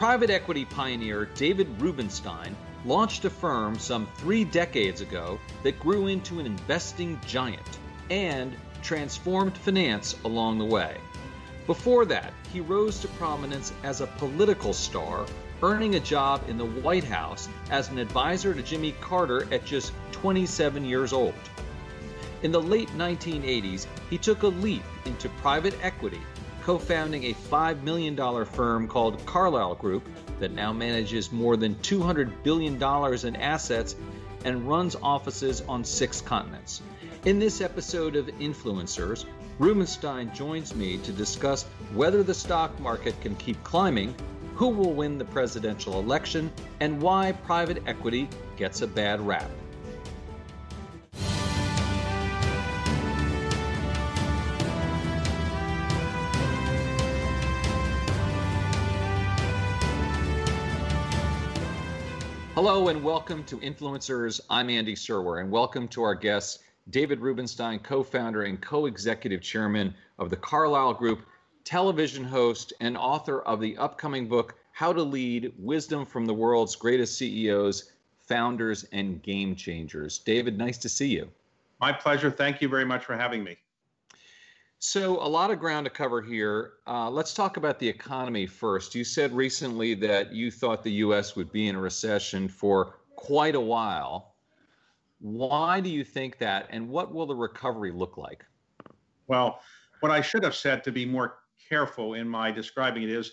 Private equity pioneer David Rubenstein launched a firm some three decades ago that grew into an investing giant and transformed finance along the way. Before that, he rose to prominence as a political star, earning a job in the White House as an advisor to Jimmy Carter at just 27 years old. In the late 1980s, he took a leap into private equity, co founding a $5 million firm called Carlyle Group that now manages more than $200 billion in assets and runs offices on six continents. In this episode of Influencers, Rubenstein joins me to discuss whether the stock market can keep climbing, who will win the presidential election, and why private equity gets a bad rap. Hello and welcome to Influencers. I'm Andy Serwer, and welcome to our guests, David Rubenstein, co founder and co executive chairman of the Carlyle Group, television host, and author of the upcoming book, How to Lead Wisdom from the World's Greatest CEOs, Founders, and Game Changers. David, nice to see you. My pleasure. Thank you very much for having me. So, a lot of ground to cover here. Uh, let's talk about the economy first. You said recently that you thought the U.S. would be in a recession for quite a while. Why do you think that, and what will the recovery look like? Well, what I should have said to be more careful in my describing it is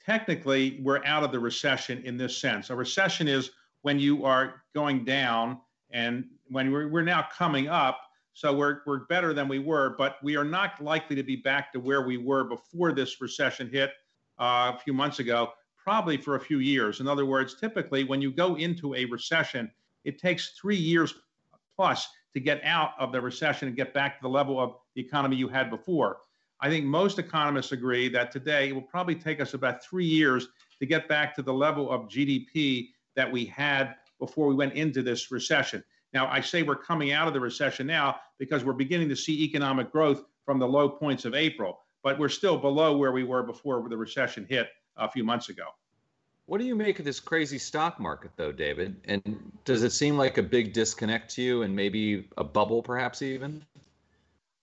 technically we're out of the recession in this sense. A recession is when you are going down, and when we're, we're now coming up so we're, we're better than we were, but we are not likely to be back to where we were before this recession hit uh, a few months ago, probably for a few years. In other words, typically when you go into a recession, it takes three years plus to get out of the recession and get back to the level of the economy you had before. I think most economists agree that today it will probably take us about three years to get back to the level of GDP that we had before we went into this recession. Now, I say we're coming out of the recession now because we're beginning to see economic growth from the low points of April, but we're still below where we were before the recession hit a few months ago. What do you make of this crazy stock market, though, David? And does it seem like a big disconnect to you and maybe a bubble, perhaps even?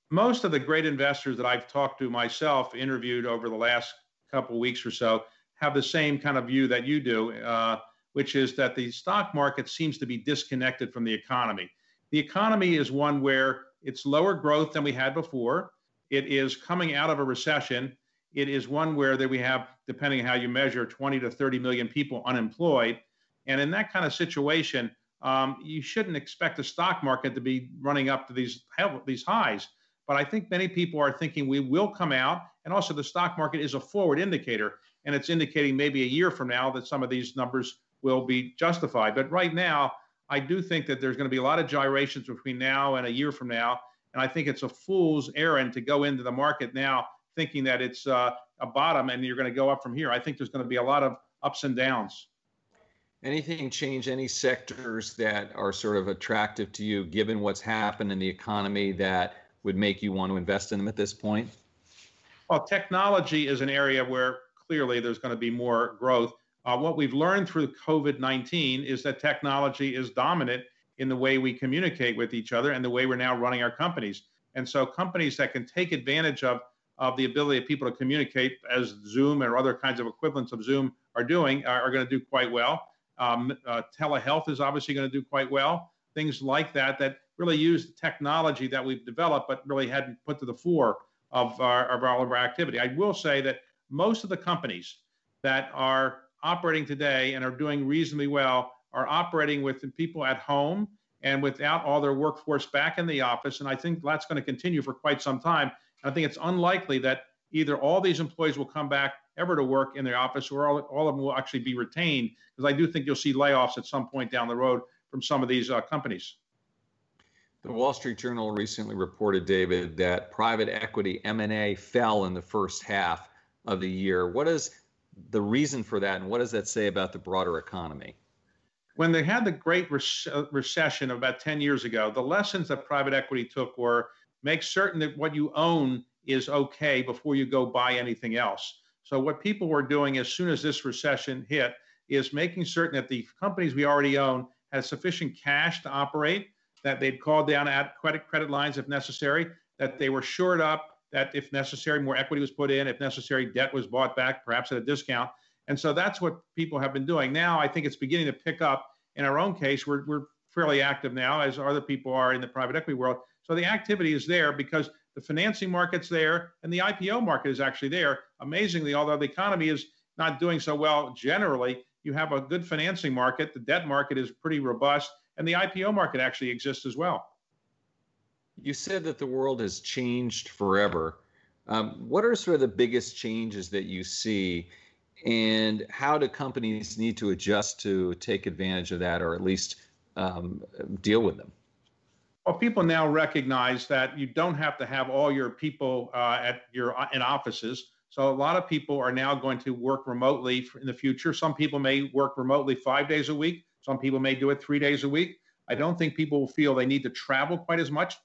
Most of the great investors that I've talked to myself, interviewed over the last couple of weeks or so, have the same kind of view that you do. Uh, which is that the stock market seems to be disconnected from the economy. The economy is one where it's lower growth than we had before. It is coming out of a recession. It is one where that we have, depending on how you measure, 20 to 30 million people unemployed. And in that kind of situation, um, you shouldn't expect the stock market to be running up to these these highs. But I think many people are thinking we will come out, and also the stock market is a forward indicator, and it's indicating maybe a year from now that some of these numbers will be justified. But right now, I do think that there's going to be a lot of gyrations between now and a year from now. And I think it's a fool's errand to go into the market now thinking that it's uh, a bottom and you're going to go up from here. I think there's going to be a lot of ups and downs. Anything change any sectors that are sort of attractive to you given what's happened in the economy that would make you want to invest in them at this point? Well, technology is an area where clearly there's going to be more growth. Uh, what we've learned through COVID 19 is that technology is dominant in the way we communicate with each other and the way we're now running our companies. And so, companies that can take advantage of, of the ability of people to communicate, as Zoom or other kinds of equivalents of Zoom are doing, are, are going to do quite well. Um, uh, telehealth is obviously going to do quite well. Things like that that really use the technology that we've developed, but really hadn't put to the fore of our, of all of our activity. I will say that most of the companies that are operating today and are doing reasonably well are operating with people at home and without all their workforce back in the office. And I think that's going to continue for quite some time. And I think it's unlikely that either all these employees will come back ever to work in their office or all, all of them will actually be retained because I do think you'll see layoffs at some point down the road from some of these uh, companies. The Wall Street Journal recently reported, David, that private equity M&A fell in the first half of the year. What is the reason for that, and what does that say about the broader economy? When they had the Great Re- Recession about 10 years ago, the lessons that private equity took were make certain that what you own is okay before you go buy anything else. So what people were doing as soon as this recession hit is making certain that the companies we already own had sufficient cash to operate, that they'd called down at credit credit lines if necessary, that they were shored up, that if necessary, more equity was put in, if necessary, debt was bought back, perhaps at a discount. And so that's what people have been doing. Now I think it's beginning to pick up. In our own case, we're, we're fairly active now, as other people are in the private equity world. So the activity is there because the financing market's there and the IPO market is actually there. Amazingly, although the economy is not doing so well generally, you have a good financing market. The debt market is pretty robust, and the IPO market actually exists as well. You said that the world has changed forever. Um, what are sort of the biggest changes that you see, and how do companies need to adjust to take advantage of that, or at least um, deal with them? Well, people now recognize that you don't have to have all your people uh, at your uh, in offices. So a lot of people are now going to work remotely in the future. Some people may work remotely five days a week. Some people may do it three days a week. I don't think people will feel they need to travel quite as much.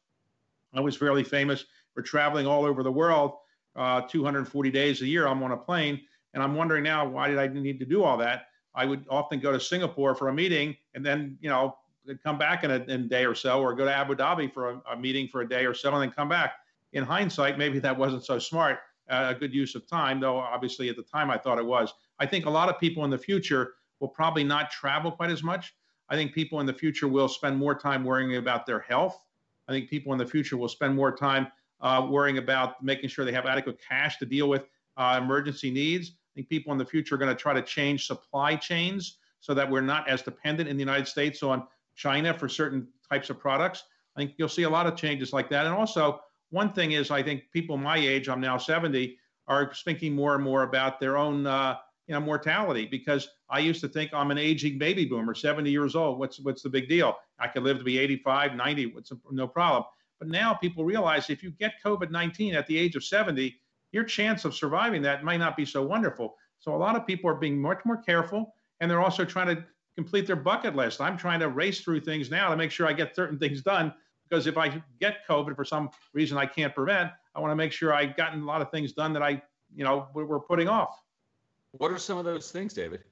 I was fairly famous for traveling all over the world, uh, 240 days a year. I'm on a plane, and I'm wondering now why did I need to do all that? I would often go to Singapore for a meeting, and then you know come back in a, in a, day or so, or go to Abu Dhabi for a, a, meeting for a day or so, and then come back. In hindsight, maybe that wasn't so smart, uh, a good use of time, though obviously at the time I thought it was. I think a lot of people in the future will probably not travel quite as much. I think people in the future will spend more time worrying about their health. I think people in the future will spend more time uh, worrying about making sure they have adequate cash to deal with uh, emergency needs. I think people in the future are going to try to change supply chains so that we're not as dependent in the United States on China for certain types of products. I think you'll see a lot of changes like that. And also, one thing is, I think people my age, I'm now 70, are thinking more and more about their own, uh, you know, mortality. Because I used to think I'm an aging baby boomer, 70 years old. What's what's the big deal? I could live to be 85, 90. What's no problem. But now people realize if you get COVID-19 at the age of 70, your chance of surviving that might not be so wonderful. So a lot of people are being much more careful, and they're also trying to complete their bucket list. I'm trying to race through things now to make sure I get certain things done because if I get COVID for some reason I can't prevent, I want to make sure I've gotten a lot of things done that I, you know, we're putting off. What are some of those things, David?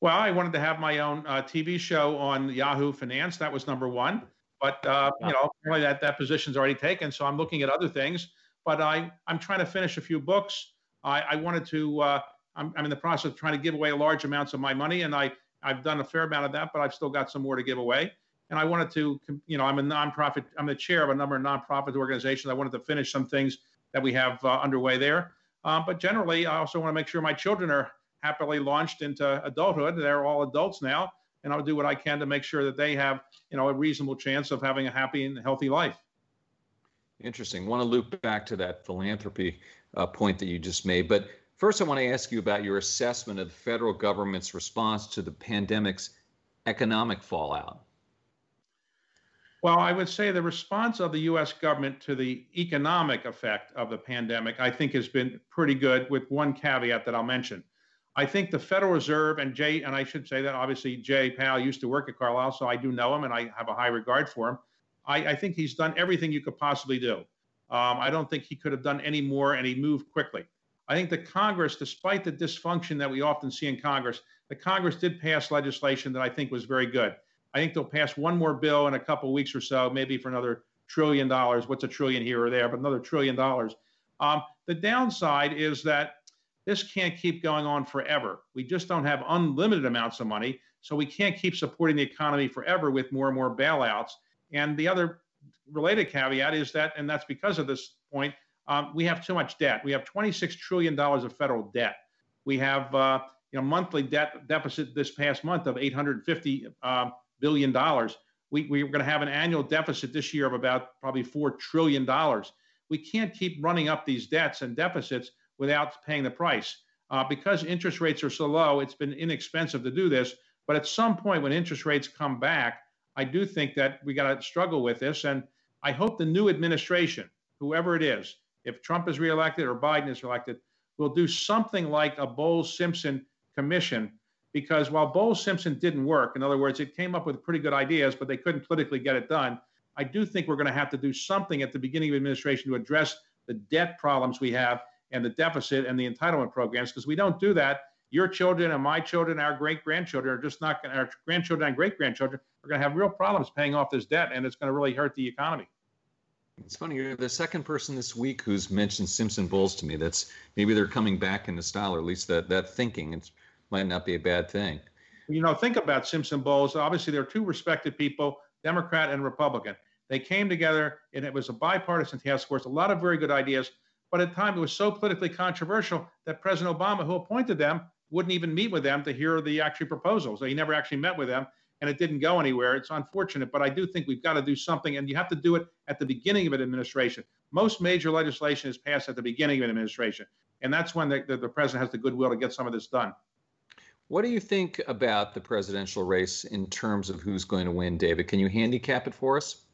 Well, I wanted to have my own uh, TV show on Yahoo Finance. That was number one. But uh, you know, apparently that that position's already taken. So I'm looking at other things. But I I'm trying to finish a few books. I, I wanted to. Uh, I'm, I'm in the process of trying to give away large amounts of my money, and I I've done a fair amount of that, but I've still got some more to give away. And I wanted to, you know, I'm a nonprofit, I'm the chair of a number of nonprofit organizations. I wanted to finish some things that we have uh, underway there. Um, but generally, I also want to make sure my children are happily launched into adulthood. They're all adults now, and I'll do what I can to make sure that they have, you know, a reasonable chance of having a happy and healthy life. Interesting. Want to loop back to that philanthropy uh, point that you just made, but First, I want to ask you about your assessment of the federal government's response to the pandemic's economic fallout. Well, I would say the response of the US government to the economic effect of the pandemic, I think, has been pretty good, with one caveat that I'll mention. I think the Federal Reserve and Jay, and I should say that obviously Jay Powell used to work at Carlyle, so I do know him and I have a high regard for him. I, I think he's done everything you could possibly do. Um, I don't think he could have done any more, and he moved quickly. I think the Congress, despite the dysfunction that we often see in Congress, the Congress did pass legislation that I think was very good. I think they'll pass one more bill in a couple weeks or so, maybe for another trillion dollars. What's a trillion here or there, but another trillion dollars. Um, the downside is that this can't keep going on forever. We just don't have unlimited amounts of money, so we can't keep supporting the economy forever with more and more bailouts. And the other related caveat is that, and that's because of this point, um, we have too much debt. We have $26 trillion of federal debt. We have uh, you know monthly debt deficit this past month of 850 uh, billion dollars. We, we're going to have an annual deficit this year of about probably four trillion dollars. We can't keep running up these debts and deficits without paying the price. Uh, because interest rates are so low, it's been inexpensive to do this. But at some point, when interest rates come back, I do think that we got to struggle with this. And I hope the new administration, whoever it is, if Trump is reelected or Biden is elected, will do something like a Bowles Simpson commission. Because while Bowles Simpson didn't work, in other words, it came up with pretty good ideas, but they couldn't politically get it done. I do think we're going to have to do something at the beginning of administration to address the debt problems we have and the deficit and the entitlement programs because we don't do that. Your children and my children, our great grandchildren are just not going. Our grandchildren and great grandchildren are going to have real problems paying off this debt, and it's going to really hurt the economy. It's funny. You're the second person this week who's mentioned Simpson Bowles to me. That's maybe they're coming back into style, or at least that that thinking. It might not be a bad thing. You know, think about Simpson Bowles. Obviously, they're two respected people, Democrat and Republican. They came together, and it was a bipartisan task force. A lot of very good ideas, but at the time it was so politically controversial that President Obama, who appointed them, wouldn't even meet with them to hear the actual proposals. He never actually met with them and it didn't go anywhere. It's unfortunate, but I do think we've got to do something, and you have to do it at the beginning of an administration. Most major legislation is passed at the beginning of an administration, and that's when the, the, the president has the goodwill to get some of this done. What do you think about the presidential race in terms of who's going to win, David? Can you handicap it for us?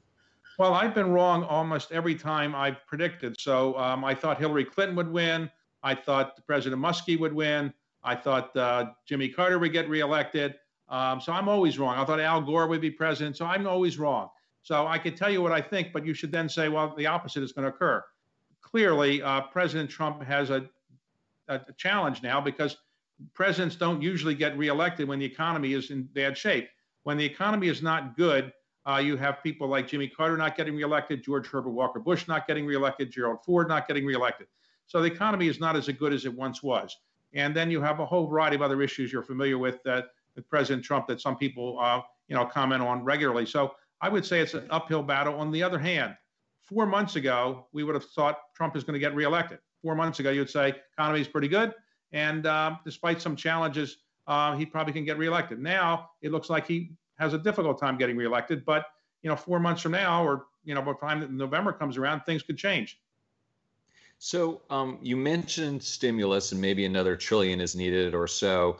Well, I've been wrong almost every time I've predicted. So um, I thought Hillary Clinton would win. I thought President Muskie would win. I thought uh, Jimmy Carter would get reelected. Um, so I'm always wrong. I thought Al Gore would be president. So I'm always wrong. So I could tell you what I think, but you should then say, well, the opposite is going to occur. Clearly, uh, President Trump has a, a, challenge now because presidents don't usually get reelected when the economy is in bad shape. When the economy is not good, uh, you have people like Jimmy Carter not getting reelected, George Herbert Walker Bush not getting reelected, Gerald Ford not getting reelected. So the economy is not as good as it once was. And then you have a whole variety of other issues you're familiar with that with President Trump that some people, uh, you know, comment on regularly. So I would say it's an uphill battle. On the other hand, four months ago, we would have thought Trump is going to get reelected. Four months ago, you would say economy is pretty good, and uh, despite some challenges, uh, he probably can get reelected. Now it looks like he has a difficult time getting reelected, but you know, four months from now, or you know, by the time that November comes around, things could change. So um, you mentioned stimulus, and maybe another trillion is needed or so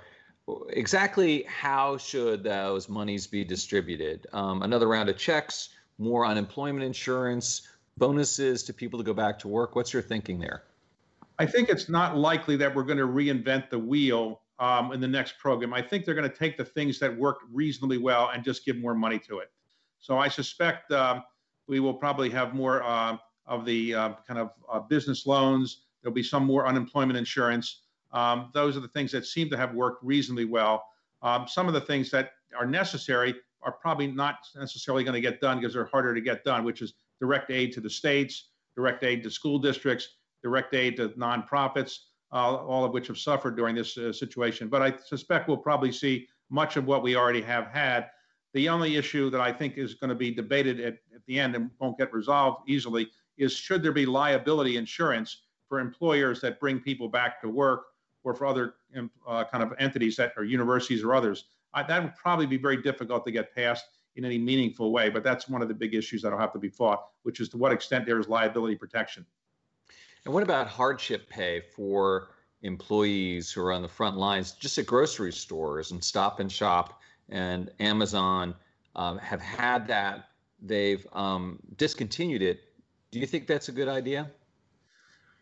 exactly how should those monies be distributed? Um, another round of checks, more unemployment insurance, bonuses to people to go back to work. What's your thinking there? I think it's not likely that we're going to reinvent the wheel um, in the next program. I think they're going to take the things that work reasonably well and just give more money to it. So I suspect uh, we will probably have more uh, of the uh, kind of uh, business loans. There'll be some more unemployment insurance. Um, those are the things that seem to have worked reasonably well. Um, some of the things that are necessary are probably not necessarily going to get done because they're harder to get done, which is direct aid to the states, direct aid to school districts, direct aid to nonprofits, uh, all of which have suffered during this uh, situation. But I suspect we'll probably see much of what we already have had. The only issue that I think is going to be debated at, at the end and won't get resolved easily is should there be liability insurance for employers that bring people back to work or for other uh, kind of entities that are universities or others. I, that would probably be very difficult to get passed in any meaningful way. But that's one of the big issues that'll have to be fought, which is to what extent there is liability protection. And what about hardship pay for employees who are on the front lines, just at grocery stores and Stop and Shop and Amazon um, have had that? They've um, discontinued it. Do you think that's a good idea?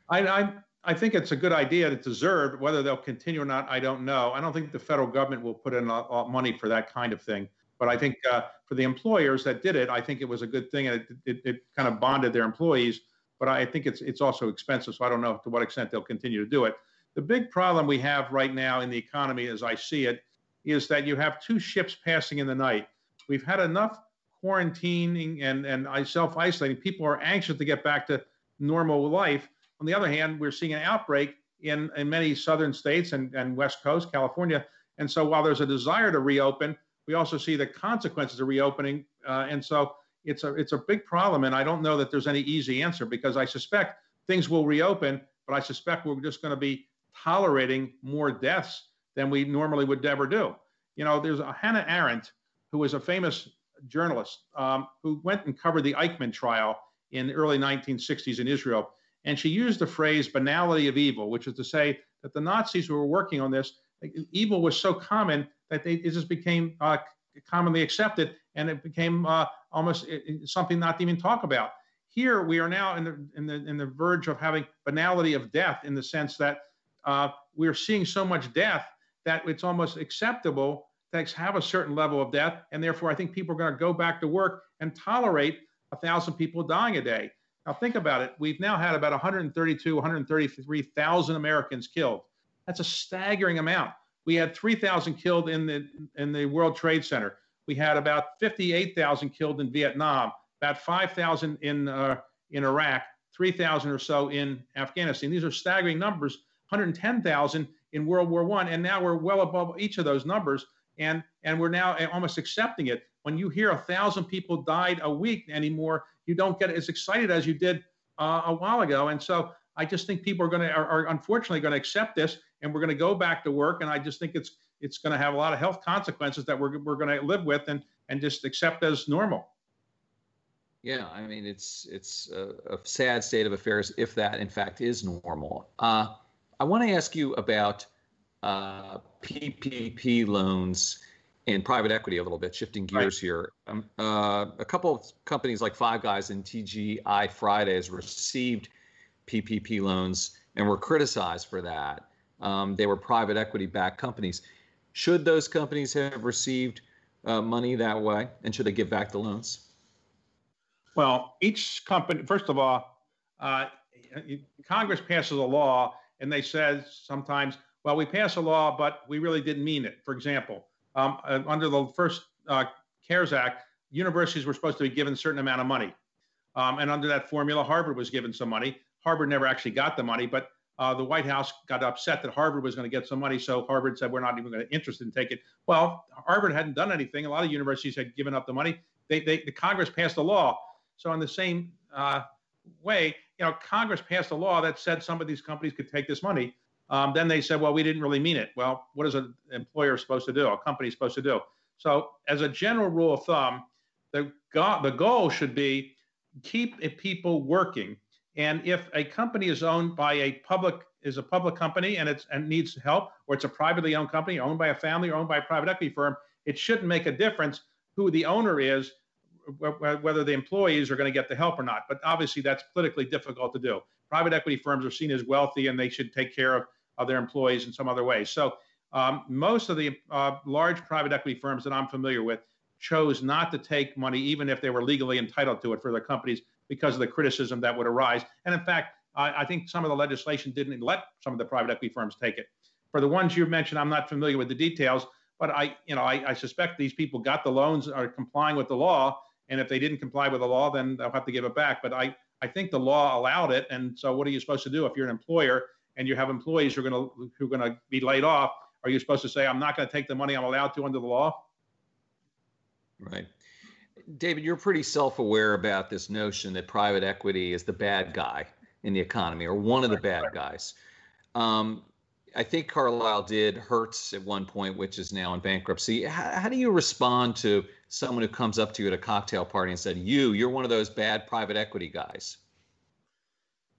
I, I, I think it's a good idea. It's deserved. Whether they'll continue or not, I don't know. I don't think the federal government will put in a, a money for that kind of thing. But I think uh, for the employers that did it, I think it was a good thing, and it, it, it, kind of bonded their employees. But I think it's it's also expensive, so I don't know to what extent they'll continue to do it. The big problem we have right now in the economy, as I see it, is that you have two ships passing in the night. We've had enough quarantining and and self isolating. People are anxious to get back to normal life on the other hand, we're seeing an outbreak in, in many southern states and, and West Coast, California. And so while there's a desire to reopen, we also see the consequences of reopening. Uh, and so it's a, it's a big problem. And I don't know that there's any easy answer because I suspect things will reopen, but I suspect we're just going to be tolerating more deaths than we normally would ever do. You know, there's a Hannah Arendt, who was a famous journalist um, who went and covered the Eichmann trial in the early 1960s in Israel. And she used the phrase banality of evil, which is to say that the Nazis who were working on this, evil was so common that they, it just became uh, commonly accepted and it became uh, almost something not to even talk about. Here we are now in the, in the, in the verge of having banality of death in the sense that uh, we're seeing so much death that it's almost acceptable to have a certain level of death. And therefore, I think people are going to go back to work and tolerate a thousand people dying a day Now think about it. We've now had about 132, 133,000 Americans killed. That's a staggering amount. We had 3,000 killed in the in the World Trade Center. We had about 58,000 killed in Vietnam, about 5,000 in uh, in Iraq, 3,000 or so in Afghanistan. These are staggering numbers. 110,000 in World War One, and now we're well above each of those numbers, and and we're now almost accepting it. When you hear a thousand people died a week anymore, you don't get as excited as you did uh, a while ago. And so I just think people are going to are, are unfortunately going to accept this, and we're going to go back to work. And I just think it's it's going to have a lot of health consequences that we're we're going to live with and and just accept as normal. Yeah, I mean it's it's a, a sad state of affairs if that in fact is normal. Uh, I want to ask you about uh, PPP loans and private equity a little bit, shifting gears right. here. Um, uh, a couple of companies like Five Guys and TGI Fridays received PPP loans and were criticized for that. Um, they were private equity backed companies. Should those companies have received uh, money that way and should they give back the loans? Well, each company, first of all, uh, Congress passes a law and they said sometimes, well, we pass a law, but we really didn't mean it. For example, um, uh, under the first uh, CARES Act, universities were supposed to be given a certain amount of money. Um, and under that formula, Harvard was given some money. Harvard never actually got the money, but uh, the White House got upset that Harvard was going to get some money. So Harvard said, we're not even going to interested in taking it. Well, Harvard hadn't done anything. A lot of universities had given up the money. They, they, the Congress passed a law. So in the same uh, way, you know, Congress passed a law that said some of these companies could take this money. Um, then they said, well, we didn't really mean it. Well, what is an employer supposed to do? A company supposed to do? So, as a general rule of thumb, the go- the goal should be keep people working. And if a company is owned by a public is a public company and it's and needs help, or it's a privately owned company owned by a family or owned by a private equity firm, it shouldn't make a difference who the owner is whether the employees are going to get the help or not. But obviously, that's politically difficult to do. Private equity firms are seen as wealthy and they should take care of, of their employees in some other way. So, um, most of the uh, large private equity firms that I'm familiar with chose not to take money, even if they were legally entitled to it for their companies, because of the criticism that would arise. And in fact, I, I think some of the legislation didn't let some of the private equity firms take it. For the ones you mentioned, I'm not familiar with the details, but I, you know, I, I suspect these people got the loans, are complying with the law, and if they didn't comply with the law, then they'll have to give it back. But I, I think the law allowed it. And so what are you supposed to do if you're an employer and you have employees who are going to who are going to be laid off? Are you supposed to say I'm not going to take the money I'm allowed to under the law? Right. David, you're pretty self-aware about this notion that private equity is the bad guy in the economy or one of the bad guys. Um, I think Carlyle did Hertz at one point, which is now in bankruptcy. How, how, do you respond to someone who comes up to you at a cocktail party and said, "You, you're one of those bad private equity guys"?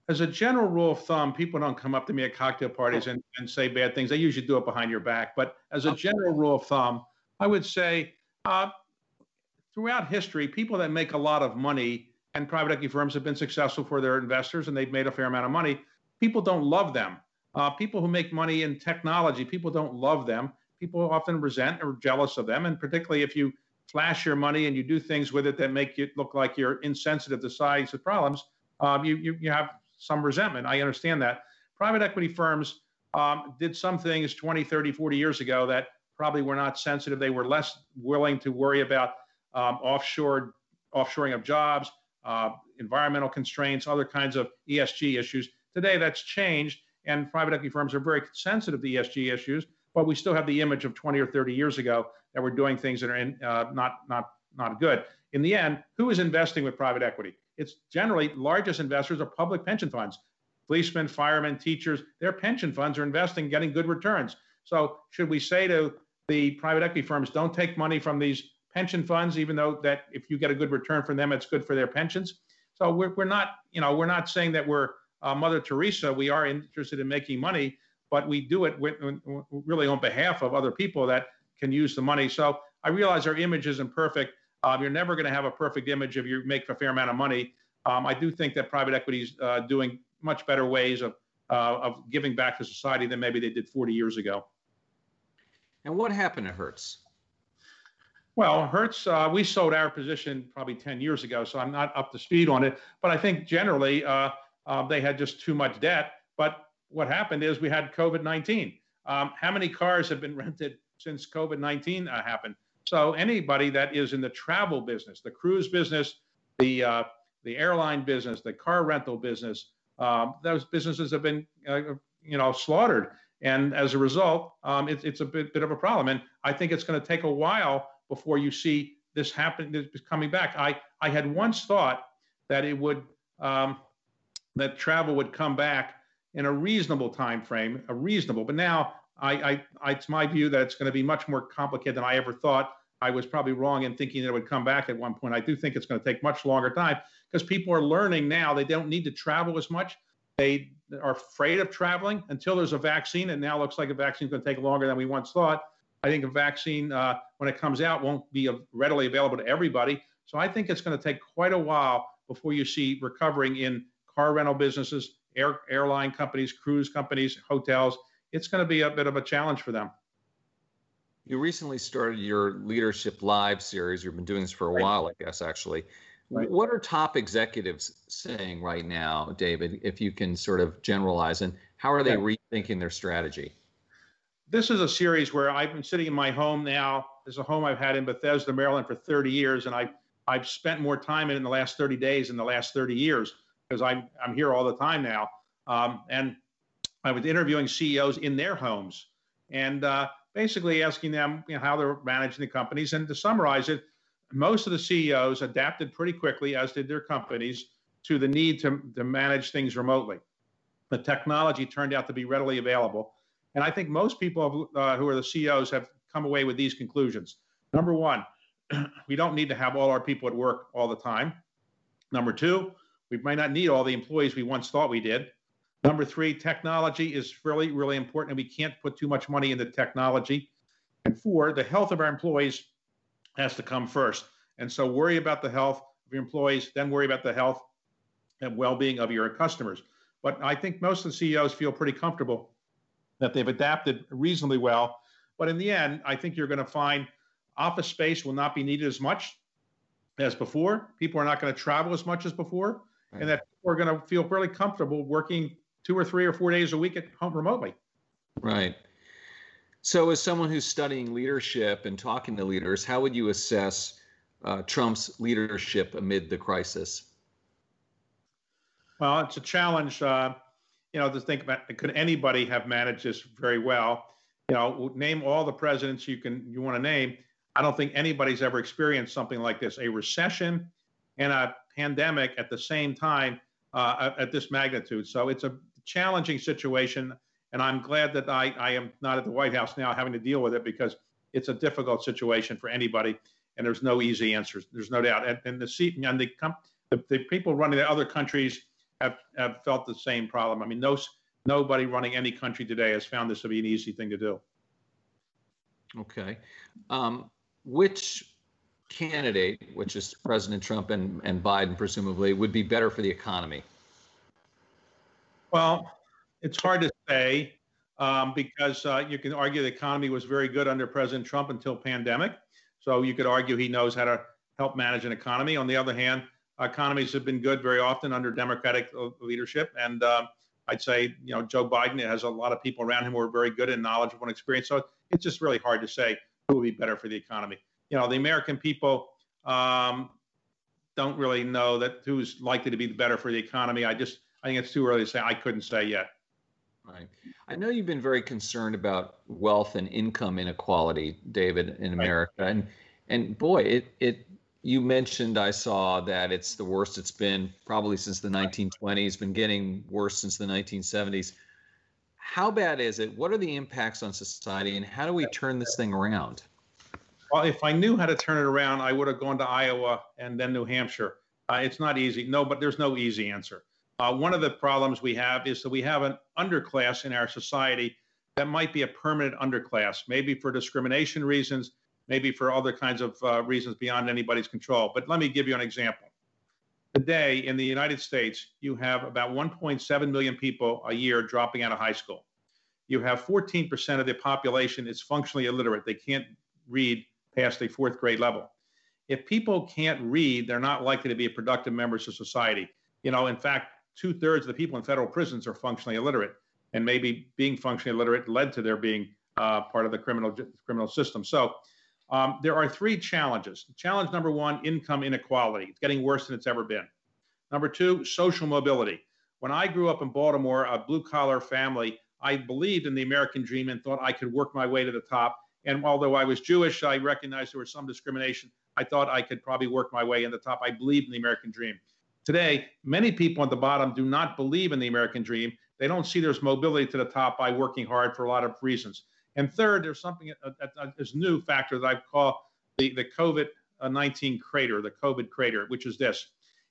As a general rule of thumb, people don't come up to me at cocktail parties and, and say bad things. They usually do it behind your back. But as a general rule of thumb, I would say uh, throughout history, people that make a lot of money and private equity firms have been successful for their investors and they've made a fair amount of money. People don't love them uh, people who make money in technology, people don't love them. People often resent or jealous of them. And particularly if you flash your money and you do things with it that make it look like you're insensitive to size of problems, um, you, you, you have some resentment. I understand that. Private equity firms um, did some things 20, 30, 40 years ago that probably were not sensitive. They were less willing to worry about um, offshore offshoring of jobs, uh, environmental constraints, other kinds of ESG issues. Today, that's changed, and private equity firms are very sensitive to ESG issues, but we still have the image of 20 or 30 years ago that we're doing things that are in, uh, not not not good. In the end, who is investing with private equity? It's generally largest investors are public pension funds. Policemen, firemen, teachers, their pension funds are investing, getting good returns. So should we say to the private equity firms, don't take money from these pension funds, even though that if you get a good return from them, it's good for their pensions. So we're, we're not, you know, we're not saying that we're uh, Mother Teresa, we are interested in making money, but we do it with, really on behalf of other people that can use the money. So I realize our image isn't perfect. Um, you're never going to have a perfect image if you make a fair amount of money. Um, I do think that private equity is uh, doing much better ways of, uh, of giving back to society than maybe they did 40 years ago. And what happened to Hertz? Well, Hertz, uh, we sold our position probably 10 years ago, so I'm not up to speed on it. But I think generally uh, uh, they had just too much debt. But what happened is we had COVID 19. Um, how many cars have been rented since COVID 19 uh, happened? So anybody that is in the travel business, the cruise business, the uh, the airline business, the car rental business, um, those businesses have been uh, you know slaughtered. And as a result, um, it, it's a bit, bit of a problem. And I think it's going to take a while before you see this happening, this coming back. I, I had once thought that it would, um, that travel would come back in a reasonable time frame, a reasonable. But now I, I, I it's my view that it's going to be much more complicated than I ever thought. I was probably wrong in thinking that it would come back at one point. I do think it's going to take much longer time because people are learning now they don't need to travel as much. They are afraid of traveling until there's a vaccine. And now looks like a vaccine is going to take longer than we once thought. I think a vaccine, uh, when it comes out, won't be readily available to everybody. So I think it's going to take quite a while before you see recovering in car rental businesses, air, airline companies, cruise companies, hotels. It's going to be a bit of a challenge for them. You recently started your Leadership Live series. You've been doing this for a right. while, I guess, actually. Right. What are top executives saying right now, David, if you can sort of generalize, and how are they rethinking their strategy? This is a series where I've been sitting in my home now. This is a home I've had in Bethesda, Maryland for 30 years, and I, I've spent more time in, in the last 30 days in the last 30 years because I'm, I'm here all the time now. Um, and I was interviewing CEOs in their homes and uh, basically asking them you know, how they're managing the companies. And to summarize it, most of the CEOs adapted pretty quickly, as did their companies, to the need to, to manage things remotely. The technology turned out to be readily available and I think most people uh, who are the CEOs have come away with these conclusions. Number one, we don't need to have all our people at work all the time. Number two, we might not need all the employees we once thought we did. Number three, technology is really, really important, and we can't put too much money into technology. And four, the health of our employees has to come first. And so worry about the health of your employees, then worry about the health and well being of your customers. But I think most of the CEOs feel pretty comfortable that they've adapted reasonably well. But in the end, I think you're going to find office space will not be needed as much as before. People are not going to travel as much as before, right. and that people are going to feel fairly comfortable working two or three or four days a week at home remotely. Right. So, as someone who's studying leadership and talking to leaders, how would you assess uh, Trump's leadership amid the crisis? Well, it's a challenge. Uh, you know, to think about could anybody have managed this very well? You know, name all the presidents you can you want to name. I don't think anybody's ever experienced something like this: a recession and a pandemic at the same time uh, at this magnitude. So it's a challenging situation, and I'm glad that I, I am not at the White House now having to deal with it because it's a difficult situation for anybody, and there's no easy answers. There's no doubt. And, and the seat and the, the the people running the other countries have, have felt the same problem. I mean, no, nobody running any country today has found this to be an easy thing to do. Okay. Um, which candidate, which is President Trump and, and Biden, presumably, would be better for the economy? Well, it's hard to say um, because uh, you can argue the economy was very good under President Trump until pandemic. So you could argue he knows how to help manage an economy. On the other hand, economies have been good very often under Democratic leadership. And uh, I'd say, you know, Joe Biden has a lot of people around him who are very good and knowledgeable and experienced. So it's just really hard to say who would be better for the economy. You know, the American people um, don't really know that who's likely to be better for the economy. I just, I think it's too early to say. I couldn't say yet. Right. I know you've been very concerned about wealth and income inequality, David, in America, right. and and boy, it it you mentioned I saw that it's the worst it's been probably since the 1920s, been getting worse since the 1970s. How bad is it? What are the impacts on society, and how do we turn this thing around? Well, if I knew how to turn it around, I would have gone to Iowa and then New Hampshire. Uh, it's not easy. No, but there's no easy answer. Uh, one of the problems we have is that we have an underclass in our society that might be a permanent underclass, maybe for discrimination reasons, maybe for other kinds of uh, reasons beyond anybody's control. But let me give you an example. Today in the United States, you have about 1.7 million people a year dropping out of high school. You have 14% of the population is functionally illiterate. They can't read past a fourth grade level. If people can't read, they're not likely to be productive members of society. You know, in fact, two thirds of the people in federal prisons are functionally illiterate, and maybe being functionally illiterate led to their being uh, part of the criminal criminal system. So. Um, there are three challenges. Challenge number one income inequality. It's getting worse than it's ever been. Number two, social mobility. When I grew up in Baltimore, a blue collar family, I believed in the American dream and thought I could work my way to the top. And although I was Jewish, I recognized there was some discrimination. I thought I could probably work my way in the top. I believed in the American dream. Today, many people at the bottom do not believe in the American dream. They don't see there's mobility to the top by working hard for a lot of reasons. And third, there's something uh, uh, that uh, is new factor that I call the, the COVID 19 crater, the COVID crater, which is this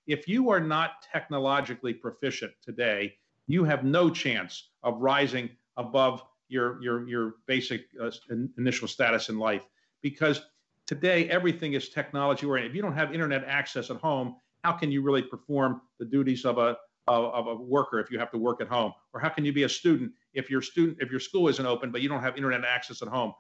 if you are not technologically proficient today, you have no chance of rising above your your your basic uh, initial status in life because today everything is technology oriented. If you don't have internet access at home, how can you really perform the duties of a of, of, a worker if you have to work at home? Or how can you be a student if your student if your school isn't open but you don't have internet access at home?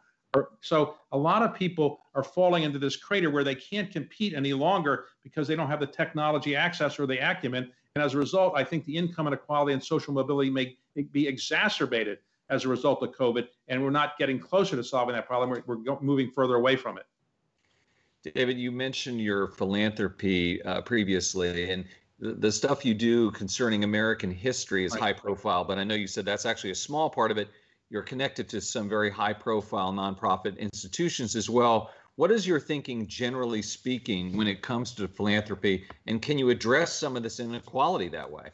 so a lot of people are falling into this crater where they can't compete any longer because they don't have the technology access or the acumen. And as a result, I think the income inequality and social mobility may be exacerbated as a result of COVID. And we're not getting closer to solving that problem. We're, we're moving further away from it. David, you mentioned your philanthropy uh, previously, and the, stuff you do concerning American history is right. high profile, but I know you said that's actually a small part of it you're connected to some very high profile nonprofit institutions as well. What is your thinking, generally speaking, when it comes to philanthropy? And can you address some of this inequality that way?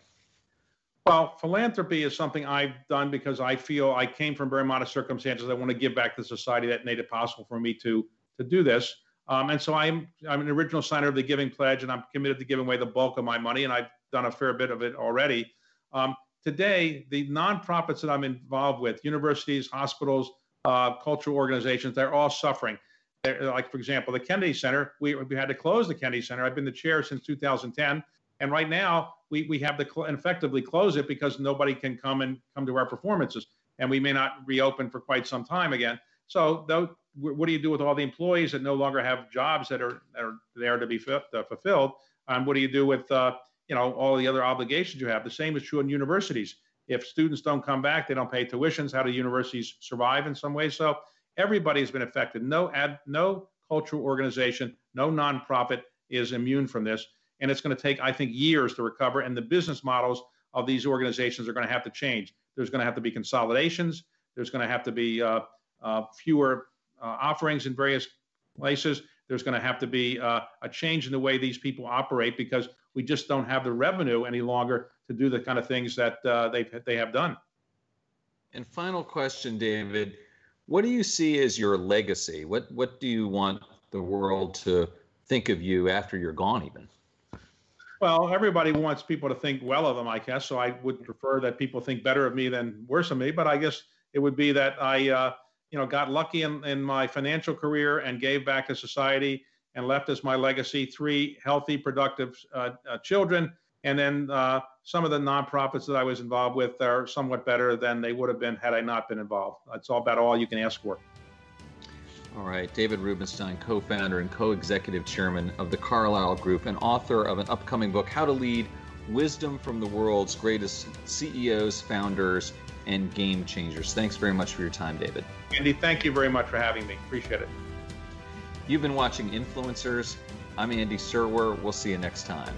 Well, philanthropy is something I've done because I feel I came from very modest circumstances. I want to give back to society that made it possible for me to to do this. Um, and so I'm I'm an original signer of the Giving Pledge, and I'm committed to giving away the bulk of my money, and I've done a fair bit of it already. Um, today, the nonprofits that I'm involved with, universities, hospitals, uh, cultural organizations, they're all suffering. They're, like, for example, the Kennedy Center, we, we had to close the Kennedy Center. I've been the chair since 2010. And right now, we, we have to cl- effectively close it because nobody can come and come to our performances. And we may not reopen for quite some time again. So, though, what do you do with all the employees that no longer have jobs that are, that are there to be f- uh, fulfilled? Um, what do you do with uh, you know all the other obligations you have. The same is true in universities. If students don't come back, they don't pay tuitions. How do universities survive in some way? So everybody has been affected. No ad, no cultural organization, no nonprofit is immune from this, and it's going to take, I think, years to recover. And the business models of these organizations are going to have to change. There's going to have to be consolidations. There's going to have to be uh, uh, fewer offerings in various places. There's going to have to be uh, a change in the way these people operate because we just don't have the revenue any longer to do the kind of things that uh, they they have done. And final question, David, what do you see as your legacy? What what do you want the world to think of you after you're gone, even? Well, everybody wants people to think well of them, I guess. So I would prefer that people think better of me than worse of me. But I guess it would be that I, uh, you know, got lucky in, in my financial career and gave back to society and left as my legacy three healthy, productive uh, uh, children. And then uh, some of the nonprofits that I was involved with are somewhat better than they would have been had I not been involved. That's all about all you can ask for. All right, David Rubenstein, co founder and co executive chairman of the Carlyle Group, and author of an upcoming book, How to Lead Wisdom from the World's Greatest CEOs, Founders, and Game Changers. Thanks very much for your time, David. Andy, thank you very much for having me. Appreciate it. You've been watching Influencers. I'm Andy Serwer. We'll see you next time.